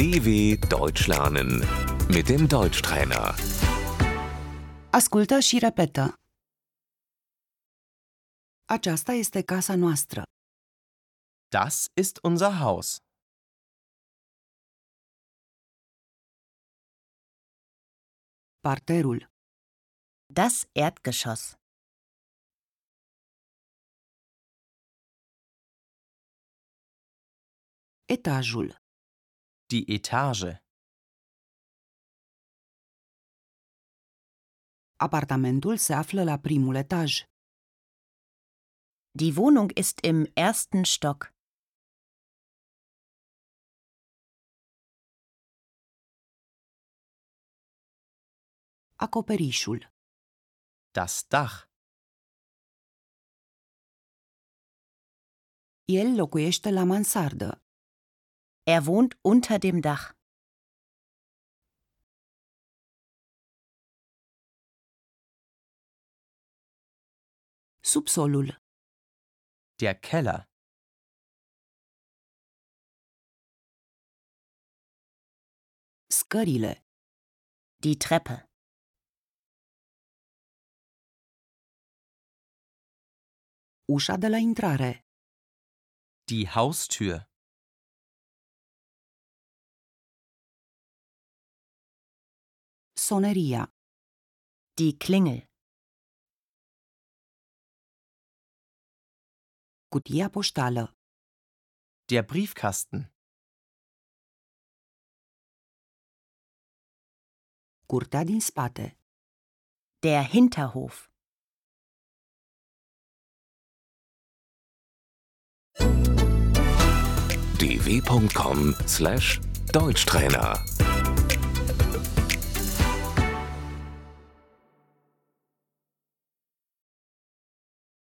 DW Deutsch lernen mit dem Deutschtrainer. Ascultă și repetă. Aceasta este casa noastră. Das ist unser Haus. Parterul, Das Erdgeschoss. etajul, Die Etage. apartamentul se află la primul etaj. Die Wohnung ist im ersten Stock. Acoperișul, Das Dach. el locuiește la mansardă. Er wohnt unter dem Dach. Subsolul, Der Keller. scările, Die Treppe. ușa de la intrare, Die Haustür. Soneria, Die Klingel. cutia poștală, Der Briefkasten. curtea din spate, Der Hinterhof. dw.com/deutschtrainer